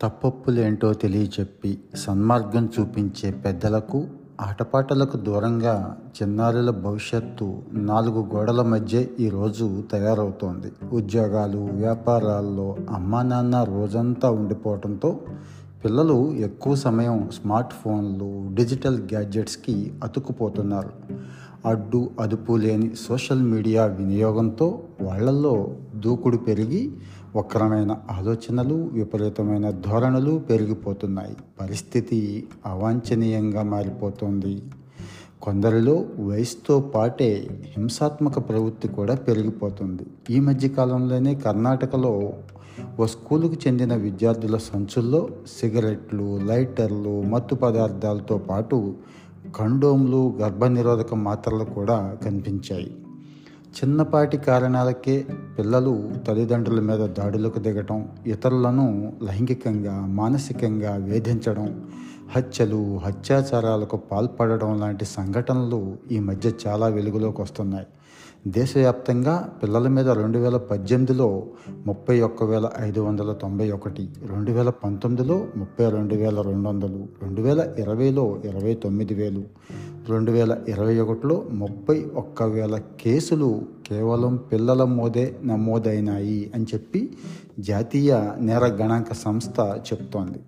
తప్పప్పులేంటో తెలియచెప్పి సన్మార్గం చూపించే పెద్దలకు ఆటపాటలకు దూరంగా చిన్నారుల భవిష్యత్తు నాలుగు గోడల మధ్య ఈరోజు తయారవుతోంది. ఉద్యోగాలు వ్యాపారాల్లో అమ్మా నాన్న రోజంతా ఉండిపోవడంతో పిల్లలు ఎక్కువ సమయం స్మార్ట్ ఫోన్లు డిజిటల్ గ్యాడ్జెట్స్కి అతుక్కుపోతున్నారు. అడ్డు అదుపు లేని సోషల్ మీడియా వినియోగంతో వాళ్ళల్లో దూకుడు పెరిగి వక్రమైన ఆలోచనలు విపరీతమైన ధోరణులు పెరిగిపోతున్నాయి. పరిస్థితి అవాంఛనీయంగా మారిపోతుంది. కొందరిలో వయసుతో పాటే హింసాత్మక ప్రవృత్తి కూడా పెరిగిపోతుంది. ఈ మధ్య కాలంలోనే కర్ణాటకలో ఓ స్కూలుకు చెందిన విద్యార్థుల సంచుల్లో సిగరెట్లు లైటర్లు మత్తు పదార్థాలతో పాటు కండోమ్లు గర్భనిరోధక మాత్రలు కూడా కనిపించాయి. చిన్నపాటి కారణాలకే పిల్లలు తల్లిదండ్రుల మీద దాడులకు దిగటం ఇతరులను లైంగికంగా మానసికంగా వేధించడం హత్యలు అత్యాచారాలకు పాల్పడడం లాంటి సంఘటనలు ఈ మధ్య చాలా వెలుగులోకి వస్తున్నాయి. దేశవ్యాప్తంగా పిల్లల మీద రెండు వేల పద్దెనిమిదిలో ముప్పై ఒక్క వేల ఐదు వందల తొంభై ఒకటి రెండు వేల పంతొమ్మిదిలో ముప్పై రెండు వేల రెండు వందలు రెండు వేల ఇరవైలో ఇరవై తొమ్మిది వేలు రెండు వేల ఇరవై ఒకటిలో ముప్పై ఒక్క వేల కేసులు కేవలం పిల్లల మోదే నమోదైనాయి అని చెప్పి జాతీయ నేర గణాంక సంస్థ చెప్తోంది.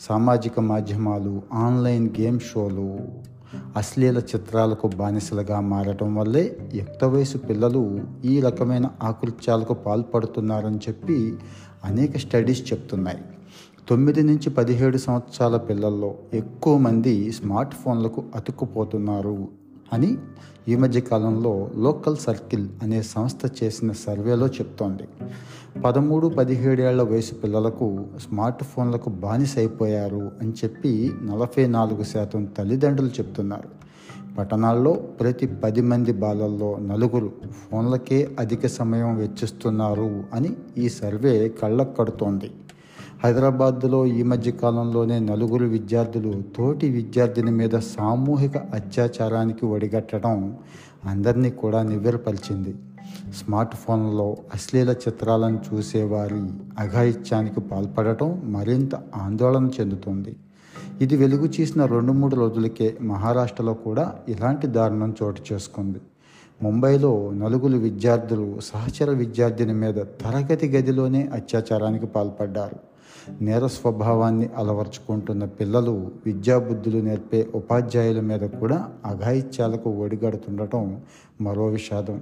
సామాజిక మాధ్యమాలు ఆన్లైన్ గేమ్ షోలు అశ్లీల చిత్రాలకు బానిసలుగా మారటం వల్లే యుక్త వయసు పిల్లలు ఈ రకమైన ఆకృత్యాలకు పాల్పడుతున్నారని చెప్పి అనేక స్టడీస్ చెప్తున్నాయి. తొమ్మిది నుంచి పదిహేడు సంవత్సరాల పిల్లల్లో ఎక్కువ మంది స్మార్ట్ ఫోన్లకు అతుక్కుపోతున్నారు అని ఈ మధ్య కాలంలో లోకల్ సర్కిల్ అనే సంస్థ చేసిన సర్వేలో చెప్తోంది. పదమూడు పదిహేడేళ్ళ వయసు పిల్లలకు స్మార్ట్ ఫోన్లకు బానిసైపోయారు అని చెప్పి నలభై నాలుగు శాతం తల్లిదండ్రులు చెప్తున్నారు. పట్టణాల్లో ప్రతి పది మంది బాలల్లో నలుగురు ఫోన్లకే అధిక సమయం వెచ్చిస్తున్నారు అని ఈ సర్వే కళ్ళకు కడుతోంది. హైదరాబాద్లో ఈ మధ్య కాలంలోనే నలుగురు విద్యార్థులు తోటి విద్యార్థిని మీద సామూహిక అత్యాచారానికి ఒడిగట్టడం అందరినీ కూడా నివ్వెరపరిచింది. స్మార్ట్ ఫోన్లో అశ్లీల చిత్రాలను చూసేవారి అఘాయిత్యానికి పాల్పడటం మరింత ఆందోళన చెందుతుంది. ఇది వెలుగు చేసిన రెండు మూడు రోజులకే మహారాష్ట్రలో కూడా ఇలాంటి దారుణం చోటు చేసుకుంది. ముంబైలో నలుగురు విద్యార్థులు సహచర విద్యార్థిని మీద తరగతి గదిలోనే అత్యాచారానికి పాల్పడ్డారు. నేర స్వభావాన్ని అలవర్చుకుంటున్న పిల్లలు విద్యాబుద్ధులు నేర్పే ఉపాధ్యాయుల మీద కూడా అఘాయిత్యాలకు ఒడిగడుతుండటం మరో విషాదం.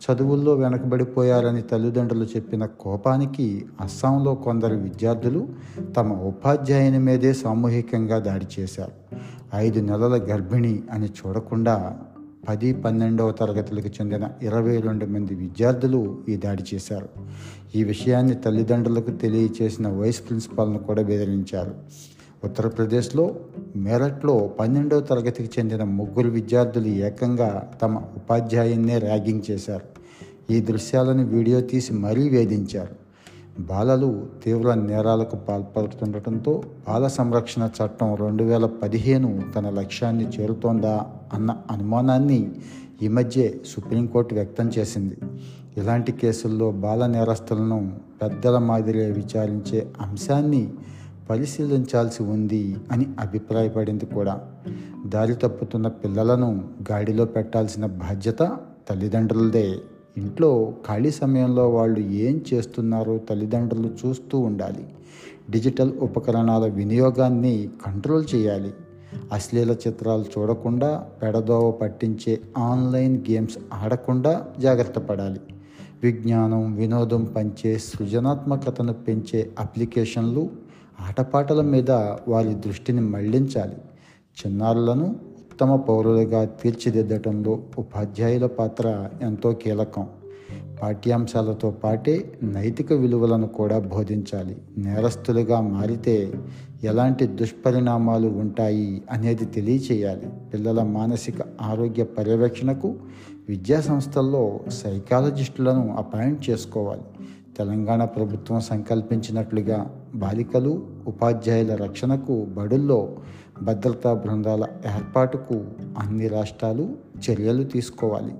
చదువుల్లో వెనకబడిపోయారని తల్లిదండ్రులు చెప్పిన కోపానికి అస్సాంలో కొందరు విద్యార్థులు తమ ఉపాధ్యాయుని మీదే సామూహికంగా దాడి చేశారు. ఐదు నెలల గర్భిణి అని చూడకుండా పది పన్నెండవ తరగతులకు చెందిన ఇరవై రెండు మంది విద్యార్థులు ఈ దాడి చేశారు. ఈ విషయాన్ని తల్లిదండ్రులకు తెలియచేసిన వైస్ ప్రిన్సిపాల్ను కూడా బెదిరించారు. ఉత్తరప్రదేశ్లో మేరట్లో పన్నెండవ తరగతికి చెందిన ముగ్గురు విద్యార్థులు ఏకంగా తమ ఉపాధ్యాయున్నే ర్యాగింగ్ చేశారు. ఈ దృశ్యాలను వీడియో తీసి మరీ వేధించారు. బాలలు తీవ్ర నేరాలకు పాల్పడుతుండటంతో బాల సంరక్షణ చట్టం రెండు వేల పదిహేను తన లక్ష్యాన్ని చేరుతోందా అన్న అనుమానాన్ని ఈ మధ్య సుప్రీంకోర్టు వ్యక్తం చేసింది. ఇలాంటి కేసుల్లో బాల నేరస్తులను పెద్దల మాదిరిగా విచారించే అంశాన్ని పరిశీలించాల్సి ఉంది అని అభిప్రాయపడింది కూడా. దారి తప్పుతున్న పిల్లలను గాడిలో పెట్టాల్సిన బాధ్యత తల్లిదండ్రులదే. ఇంట్లో ఖాళీ సమయంలో వాళ్ళు ఏం చేస్తున్నారో తల్లిదండ్రులు చూస్తూ ఉండాలి. డిజిటల్ ఉపకరణాల వినియోగాన్ని కంట్రోల్ చేయాలి. అశ్లీల చిత్రాలు చూడకుండా పెడదోవ పట్టించే ఆన్లైన్ గేమ్స్ ఆడకుండా జాగ్రత్త పడాలి. విజ్ఞానం వినోదం పంచే సృజనాత్మకతను పెంచే అప్లికేషన్లు ఆటపాటల మీద వారి దృష్టిని మళ్ళించాలి. చిన్నారులను ఉత్తమ పౌరులుగా తీర్చిదిద్దటంలో ఉపాధ్యాయుల పాత్ర ఎంతో కీలకం. పాఠ్యాంశాలతో పాటే నైతిక విలువలను కూడా బోధించాలి. నేరస్తులుగా మారితే ఎలాంటి దుష్పరిణామాలు ఉంటాయి అనేది తెలియచేయాలి. పిల్లల మానసిక ఆరోగ్య పర్యవేక్షణకు విద్యా సంస్థల్లో సైకాలజిస్టులను అపాయింట్ చేసుకోవాలి. తెలంగాణ ప్రభుత్వం సంకల్పించినట్లుగా బాలికలు ఉపాధ్యాయుల రక్షణకు బడుల్లో భద్రతా బృందాల ఏర్పాటుకు అన్ని రాష్ట్రాలు చర్యలు తీసుకోవాలి.